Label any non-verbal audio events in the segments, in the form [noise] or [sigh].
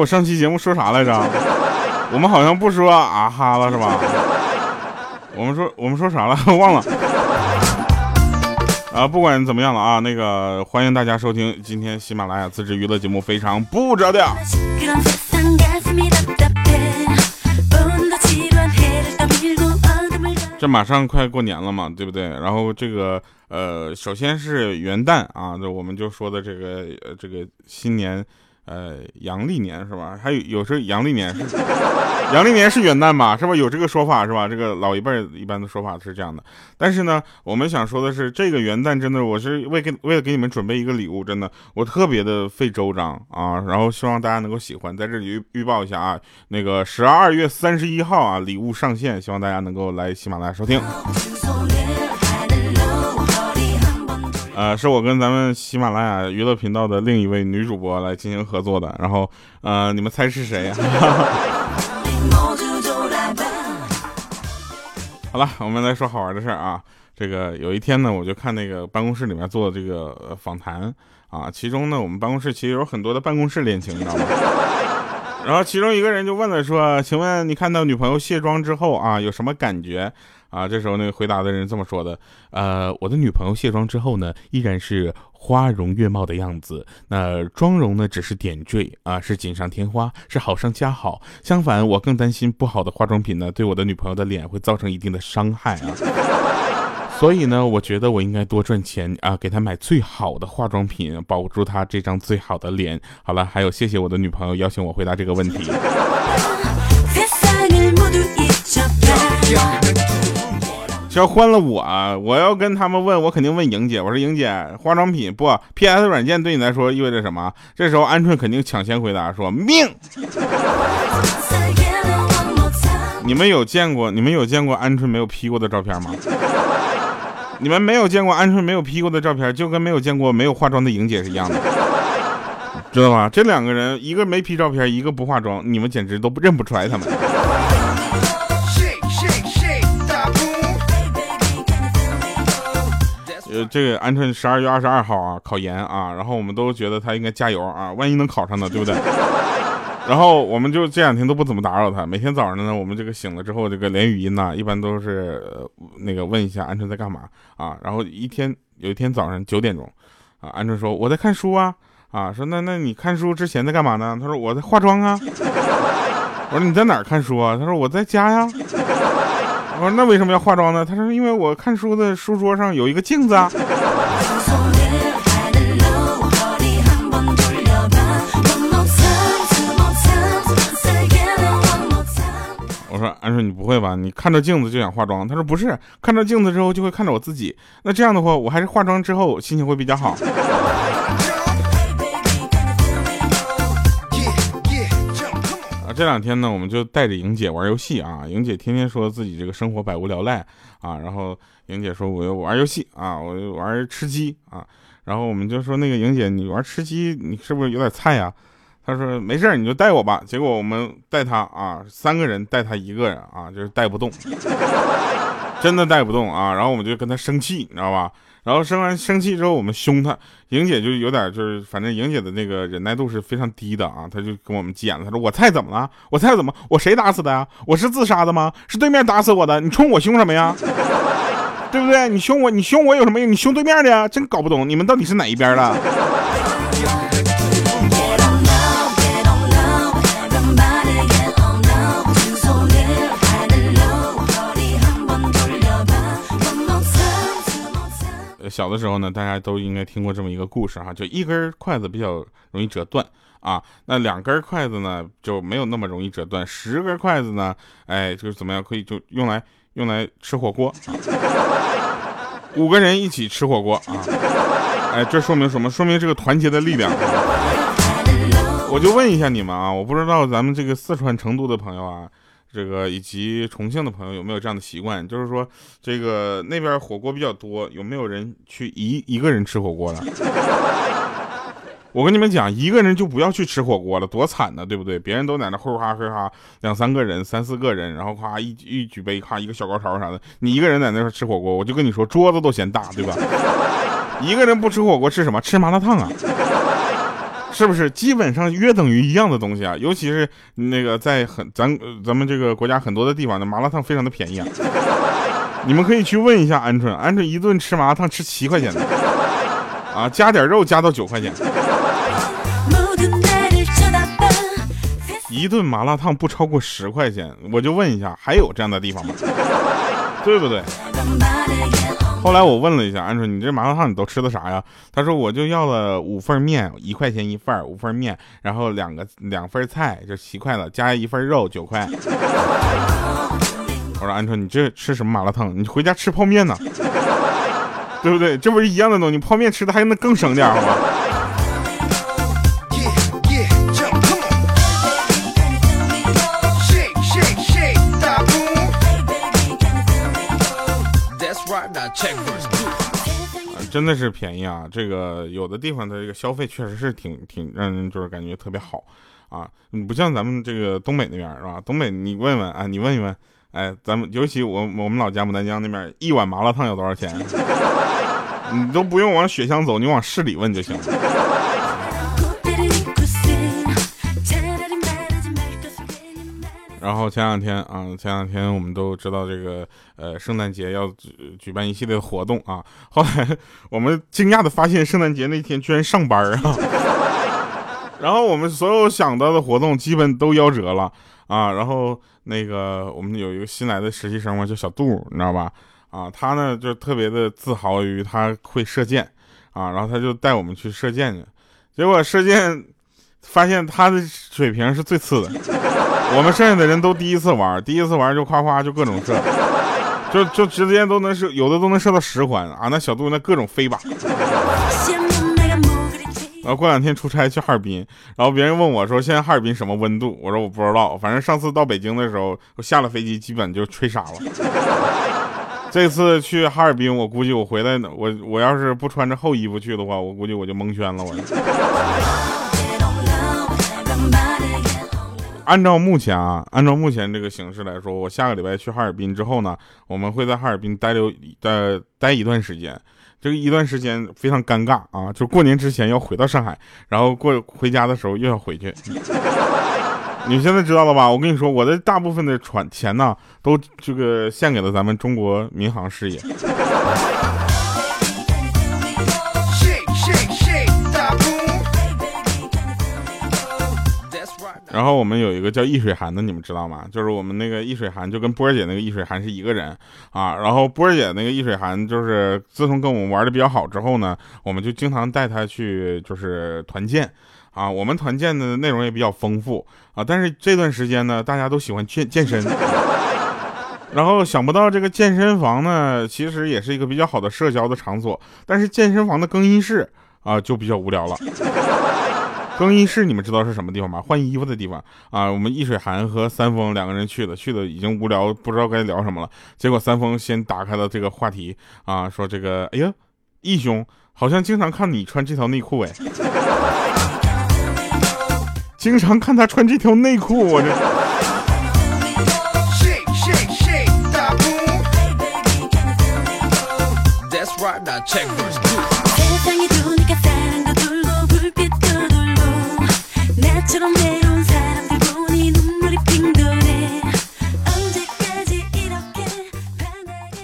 我上期节目说啥来着？我们好像不说啊哈了是吧？我们说我们说啥了？[laughs] 忘了。啊，不管怎么样了啊，那个欢迎大家收听今天喜马拉雅自制娱乐节目《非常不着调》。这马上快过年了嘛，对不对？然后这个呃，首先是元旦啊，这我们就说的这个呃这个新年。呃，阳历年是吧？还有有时候阳历年阳 [laughs] 历年是元旦吧？是吧？有这个说法是吧？这个老一辈一般的说法是这样的。但是呢，我们想说的是，这个元旦真的，我是为给为了给你们准备一个礼物，真的，我特别的费周章啊。然后希望大家能够喜欢，在这里预预报一下啊，那个十二月三十一号啊，礼物上线，希望大家能够来喜马拉雅收听。呃，是我跟咱们喜马拉雅娱乐频道的另一位女主播来进行合作的，然后，呃，你们猜是谁？[laughs] 好了，我们来说好玩的事儿啊。这个有一天呢，我就看那个办公室里面做这个访谈啊，其中呢，我们办公室其实有很多的办公室恋情，你知道吗？[laughs] 然后其中一个人就问了说：“请问你看到女朋友卸妆之后啊，有什么感觉？”啊，这时候那个回答的人这么说的：“呃，我的女朋友卸妆之后呢，依然是花容月貌的样子。那妆容呢，只是点缀啊，是锦上添花，是好上加好。相反，我更担心不好的化妆品呢，对我的女朋友的脸会造成一定的伤害啊。所以呢，我觉得我应该多赚钱啊，给她买最好的化妆品，保住她这张最好的脸。好了，还有谢谢我的女朋友邀请我回答这个问题。[laughs] ”要换了我，我要跟他们问，我肯定问莹姐。我说莹姐，化妆品不，PS 软件对你来说意味着什么？这时候鹌鹑肯定抢先回答说命。[laughs] 你们有见过你们有见过鹌鹑没有 P 过的照片吗？你们没有见过鹌鹑没有 P 过的照片，就跟没有见过没有化妆的莹姐是一样的，知道吧？这两个人，一个没 P 照片，一个不化妆，你们简直都认不出来他们。这个鹌鹑十二月二十二号啊，考研啊，然后我们都觉得他应该加油啊，万一能考上呢，对不对？[laughs] 然后我们就这两天都不怎么打扰他，每天早上呢，我们这个醒了之后，这个连语音呢，一般都是那个问一下鹌鹑在干嘛啊。然后一天有一天早上九点钟，啊，鹌鹑说我在看书啊，啊，说那那你看书之前在干嘛呢？他说我在化妆啊。[laughs] 我说你在哪看书啊？他说我在家呀。我说那为什么要化妆呢？他说因为我看书的书桌上有一个镜子啊。我说安顺你不会吧？你看着镜子就想化妆？他说不是，看着镜子之后就会看着我自己。那这样的话，我还是化妆之后心情会比较好。这两天呢，我们就带着莹姐玩游戏啊。莹姐天天说自己这个生活百无聊赖啊，然后莹姐说我要玩游戏啊，我玩吃鸡啊。然后我们就说那个莹姐，你玩吃鸡，你是不是有点菜呀？她说没事你就带我吧。结果我们带她啊，三个人带她一个人啊，就是带不动，真的带不动啊。然后我们就跟他生气，你知道吧？然后生完生气之后，我们凶他，莹姐就有点就是，反正莹姐的那个忍耐度是非常低的啊，她就跟我们急眼了，她说我菜怎么了？我菜怎么？我谁打死的呀？我是自杀的吗？是对面打死我的？你冲我凶什么呀？[laughs] 对不对？你凶我，你凶我有什么用？你凶对面的呀？真搞不懂你们到底是哪一边的？小的时候呢，大家都应该听过这么一个故事哈，就一根筷子比较容易折断啊，那两根筷子呢就没有那么容易折断，十根筷子呢，哎，就是怎么样可以就用来用来吃火锅，五个人一起吃火锅啊，哎，这说明什么？说明这个团结的力量。我就问一下你们啊，我不知道咱们这个四川成都的朋友啊。这个以及重庆的朋友有没有这样的习惯？就是说，这个那边火锅比较多，有没有人去一一个人吃火锅的？[laughs] 我跟你们讲，一个人就不要去吃火锅了，多惨呢，对不对？别人都在那呼哈嘿哈，两三个人、三四个人，然后夸一一举杯，夸一个小高潮啥的，你一个人在那吃火锅，我就跟你说，桌子都嫌大，对吧？[laughs] 一个人不吃火锅吃什么？吃麻辣烫啊？是不是基本上约等于一样的东西啊？尤其是那个在很咱咱们这个国家很多的地方的麻辣烫非常的便宜啊。[laughs] 你们可以去问一下鹌鹑，鹌鹑一顿吃麻辣烫吃七块钱的，啊，加点肉加到九块钱。一顿麻辣烫不超过十块钱，我就问一下，还有这样的地方吗？对不对？后来我问了一下，鹌鹑，你这麻辣烫你都吃的啥呀？他说我就要了五份面，一块钱一份五份面，然后两个两份菜就七块了，加一份肉九块。[laughs] 我说鹌鹑，你这吃什么麻辣烫？你回家吃泡面呢？对不对？这不是一样的东西，泡面吃的还能更省点，好吗？真的是便宜啊！这个有的地方的这个消费确实是挺挺让人就是感觉特别好啊，你不像咱们这个东北那边是吧？东北你问问啊，你问一问，哎，咱们尤其我我们老家牡丹江那边一碗麻辣烫要多少钱？[laughs] 你都不用往雪乡走，你往市里问就行了。然后前两天啊，前两天我们都知道这个呃圣诞节要举举办一系列活动啊。后来我们惊讶的发现，圣诞节那天居然上班啊！[laughs] 然后我们所有想到的活动基本都夭折了啊。然后那个我们有一个新来的实习生嘛，叫小杜，你知道吧？啊，他呢就特别的自豪于他会射箭啊，然后他就带我们去射箭去，结果射箭发现他的水平是最次的。我们剩下的人都第一次玩，第一次玩就夸夸就各种射，就就直接都能射，有的都能射到十环啊！那小杜那各种飞靶。然后过两天出差去哈尔滨，然后别人问我说：“现在哈尔滨什么温度？”我说：“我不知道，反正上次到北京的时候，我下了飞机基本就吹傻了。这次去哈尔滨，我估计我回来，我我要是不穿着厚衣服去的话，我估计我就蒙圈了。我。”按照目前啊，按照目前这个形势来说，我下个礼拜去哈尔滨之后呢，我们会在哈尔滨待留待待一段时间。这个一段时间非常尴尬啊，就过年之前要回到上海，然后过回家的时候又要回去。[laughs] 你现在知道了吧？我跟你说，我的大部分的船钱呢，都这个献给了咱们中国民航事业。然后我们有一个叫易水寒的，你们知道吗？就是我们那个易水寒就跟波儿姐那个易水寒是一个人啊。然后波儿姐那个易水寒就是自从跟我们玩的比较好之后呢，我们就经常带他去就是团建啊。我们团建的内容也比较丰富啊。但是这段时间呢，大家都喜欢健健身，[laughs] 然后想不到这个健身房呢，其实也是一个比较好的社交的场所，但是健身房的更衣室啊就比较无聊了。更衣室，你们知道是什么地方吗？换衣服的地方啊！我们易水寒和三丰两个人去的，去的已经无聊，不知道该聊什么了。结果三丰先打开了这个话题啊，说这个，哎呀，义兄，好像经常看你穿这条内裤哎，[laughs] 经常看他穿这条内裤，我这。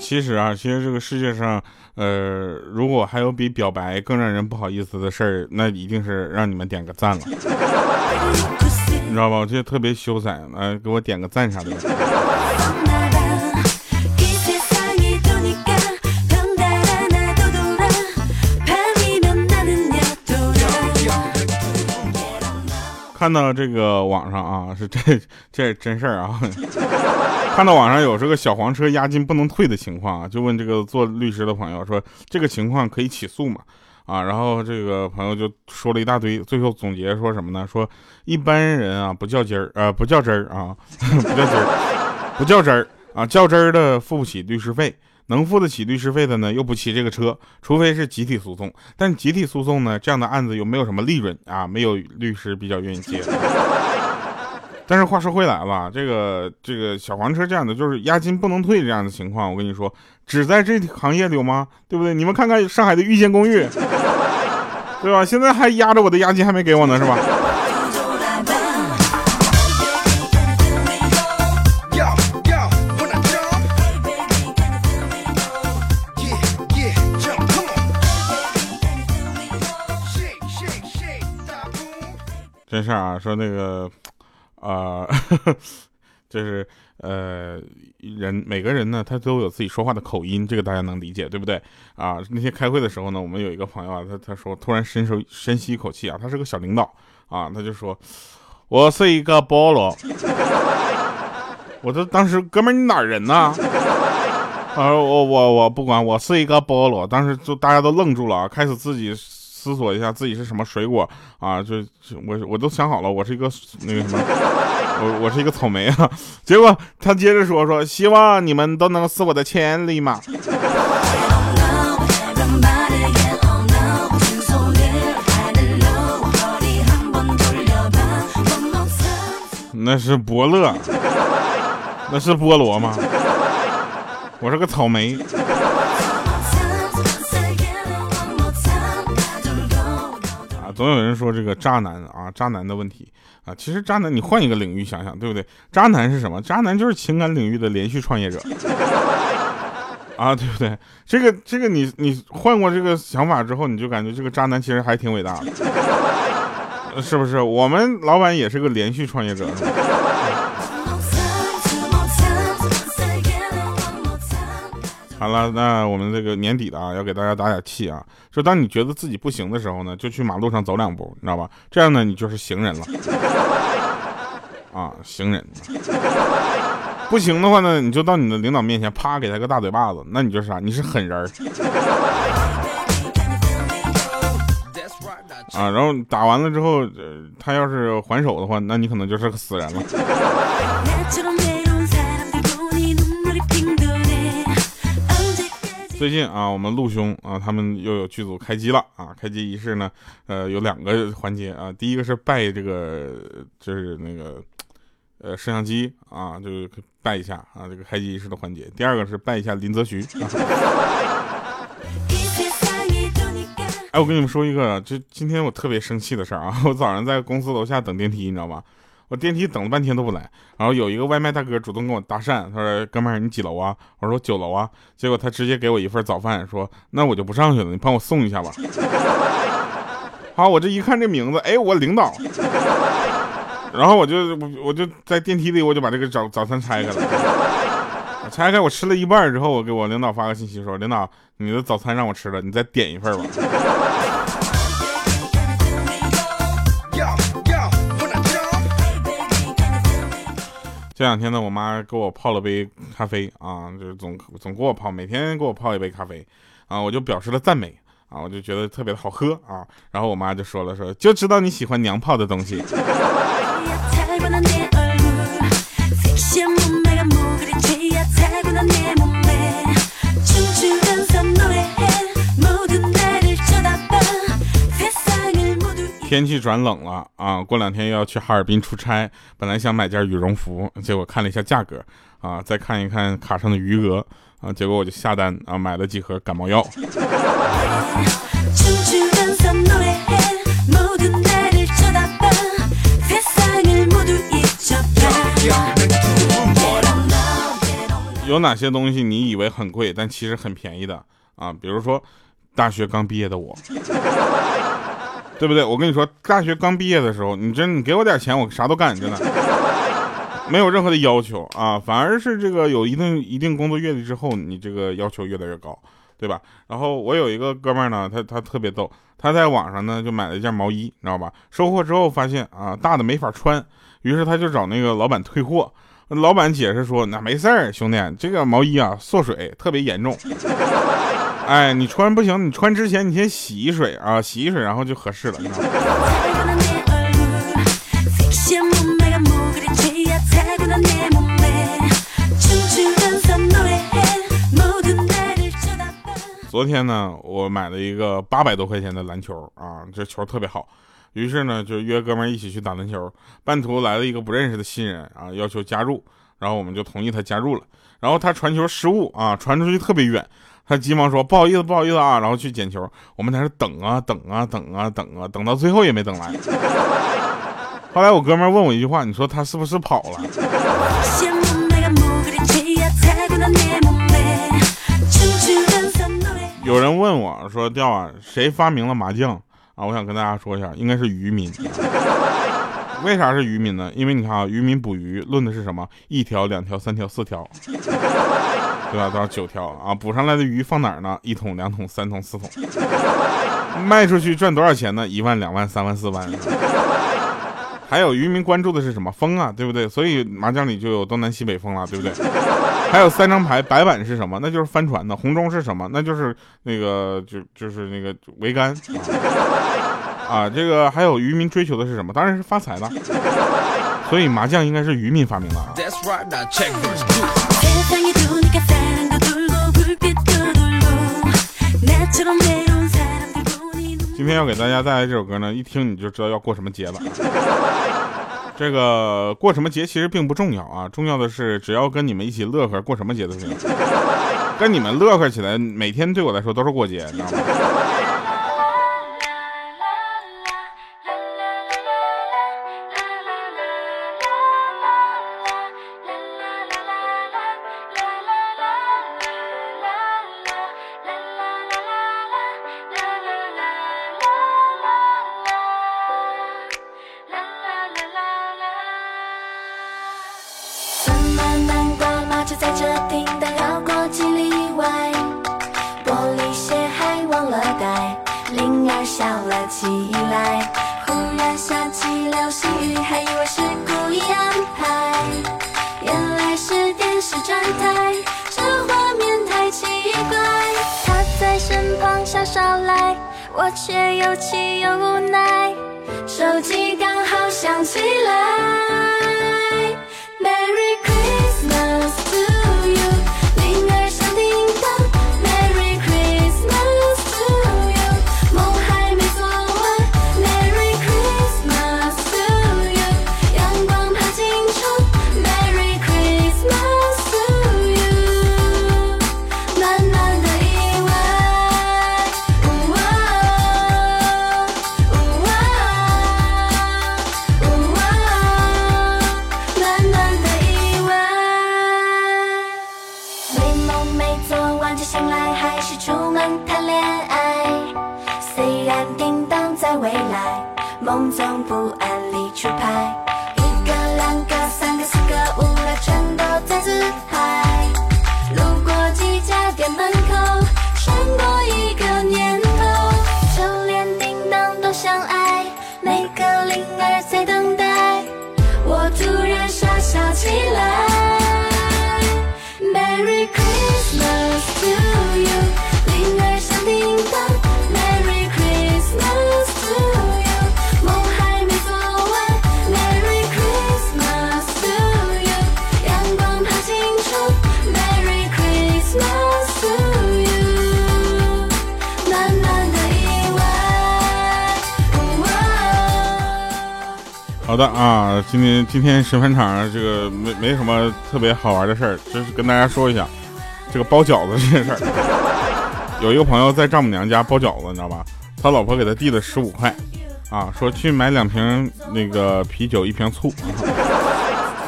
其实啊，其实这个世界上，呃，如果还有比表白更让人不好意思的事儿，那一定是让你们点个赞了，[laughs] 你知道吧？我这特别羞涩，来给我点个赞啥的。看到这个网上啊，[laughs] 是这这真事儿啊。[laughs] 看到网上有这个小黄车押金不能退的情况啊，就问这个做律师的朋友说，这个情况可以起诉吗？啊，然后这个朋友就说了一大堆，最后总结说什么呢？说一般人啊不较真儿，呃不较真儿啊，[laughs] 不较真儿，不较真儿啊，较真的付不起律师费。能付得起律师费的呢，又不骑这个车，除非是集体诉讼。但集体诉讼呢，这样的案子又没有什么利润啊，没有律师比较愿意接。[laughs] 但是话说回来了，这个这个小黄车这样的，就是押金不能退这样的情况，我跟你说，只在这行业里有吗？对不对？你们看看上海的御仙公寓，[laughs] 对吧？现在还压着我的押金还没给我呢，是吧？真事儿啊，说那个，啊，[laughs] 就是呃，人每个人呢，他都有自己说话的口音，这个大家能理解，对不对？啊，那天开会的时候呢，我们有一个朋友啊，他他说突然伸手深吸一口气啊，他是个小领导啊，他就说，我是一个菠萝，[laughs] 我这当时哥们儿你哪人呢？他说我我我不管，我是一个菠萝，当时就大家都愣住了啊，开始自己。思索一下自己是什么水果啊？就我我都想好了，我是一个那个什么，我我是一个草莓啊。[laughs] 结果他接着说说，希望你们都能是我的千里马。[laughs] 那是伯乐，那是菠萝吗？[laughs] 我是个草莓。总有人说这个渣男啊，渣男的问题啊，其实渣男你换一个领域想想，对不对？渣男是什么？渣男就是情感领域的连续创业者啊，对不对？这个这个你你换过这个想法之后，你就感觉这个渣男其实还挺伟大的，[laughs] 是不是？我们老板也是个连续创业者。好了，那我们这个年底的啊，要给大家打点气啊。说当你觉得自己不行的时候呢，就去马路上走两步，你知道吧？这样呢，你就是行人了。啊，行人。不行的话呢，你就到你的领导面前，啪给他个大嘴巴子，那你就是啥？你是狠人。啊，然后打完了之后，他要是还手的话，那你可能就是个死人了。[laughs] 最近啊，我们陆兄啊，他们又有剧组开机了啊！开机仪式呢，呃，有两个环节啊。第一个是拜这个，就是那个，呃，摄像机啊，就是拜一下啊，这个开机仪式的环节。第二个是拜一下林则徐。啊哎，我跟你们说一个，就今天我特别生气的事儿啊！[laughs] 我早上在公司楼下等电梯，你知道吧？我电梯等了半天都不来，然后有一个外卖大哥主动跟我搭讪，他说：“哥们儿，你几楼啊？”我说：“九楼啊。”结果他直接给我一份早饭，说：“那我就不上去了，你帮我送一下吧。”好，我这一看这名字，哎，我领导，然后我就我就在电梯里，我就把这个早早餐拆开了，拆开我吃了一半之后，我给我领导发个信息说：“领导，你的早餐让我吃了，你再点一份吧。”这两天呢，我妈给我泡了杯咖啡啊，就是总总给我泡，每天给我泡一杯咖啡啊，我就表示了赞美啊，我就觉得特别的好喝啊，然后我妈就说了说，就知道你喜欢娘泡的东西。天气转冷了啊，过两天又要去哈尔滨出差，本来想买件羽绒服，结果看了一下价格啊，再看一看卡上的余额啊，结果我就下单啊，买了几盒感冒药。有哪些东西你以为很贵，但其实很便宜的啊？比如说，大学刚毕业的我。对不对？我跟你说，大学刚毕业的时候，你真你给我点钱，我啥都干，真的，没有任何的要求啊。反而是这个有一定一定工作阅历之后，你这个要求越来越高，对吧？然后我有一个哥们儿呢，他他特别逗，他在网上呢就买了一件毛衣，你知道吧？收货之后发现啊大的没法穿，于是他就找那个老板退货。老板解释说，那没事儿，兄弟，这个毛衣啊缩水特别严重。哎，你穿不行，你穿之前你先洗一水啊，洗一水，然后就合适了。昨天呢，我买了一个八百多块钱的篮球啊，这球特别好，于是呢就约哥们一起去打篮球。半途来了一个不认识的新人啊，要求加入，然后我们就同意他加入了。然后他传球失误啊，传出去特别远。他急忙说不好意思不好意思啊，然后去捡球。我们在那等啊等啊等啊等啊，等到最后也没等来。后来我哥们问我一句话，你说他是不是跑了？有人问我说：“钓啊，谁发明了麻将啊？”我想跟大家说一下，应该是渔民。为啥是渔民呢？因为你看啊，渔民捕鱼论的是什么？一条、两条、三条、四条，对吧？多少九条啊？捕上来的鱼放哪儿呢？一桶、两桶、三桶、四桶，卖出去赚多少钱呢？一万、两万、三万、四万。还有渔民关注的是什么风啊，对不对？所以麻将里就有东南西北风了，对不对？还有三张牌，白板是什么？那就是帆船的。红中是什么？那就是那个就就是那个桅杆啊。这个还有渔民追求的是什么？当然是发财了。所以麻将应该是渔民发明的。啊。今天要给大家带来这首歌呢，一听你就知道要过什么节了。[laughs] 这个过什么节其实并不重要啊，重要的是只要跟你们一起乐呵，过什么节都行。跟你们乐呵起来，每天对我来说都是过节，你知道吗？我却又气又无奈，手机刚好响起来。好的啊，今天今天神返场这个没没什么特别好玩的事儿，就是跟大家说一下这个包饺子这件事儿。有一个朋友在丈母娘家包饺子，你知道吧？他老婆给他递了十五块，啊，说去买两瓶那个啤酒，一瓶醋。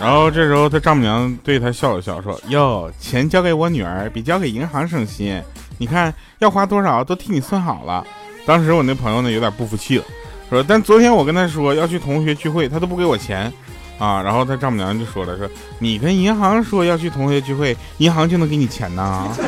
然后这时候他丈母娘对他笑了笑，说：“哟，钱交给我女儿比交给银行省心，你看要花多少都替你算好了。”当时我那朋友呢有点不服气了。说，但昨天我跟他说要去同学聚会，他都不给我钱，啊，然后他丈母娘就说了，说你跟银行说要去同学聚会，银行就能给你钱呐。[laughs]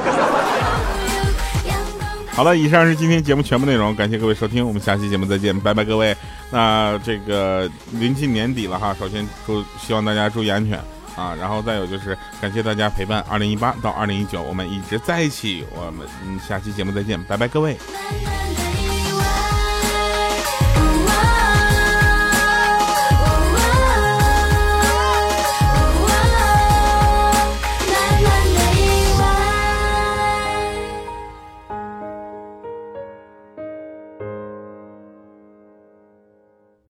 好了，以上是今天节目全部内容，感谢各位收听，我们下期节目再见，拜拜各位。那这个临近年底了哈，首先祝希望大家注意安全啊，然后再有就是感谢大家陪伴，二零一八到二零一九我们一直在一起，我们下期节目再见，拜拜各位。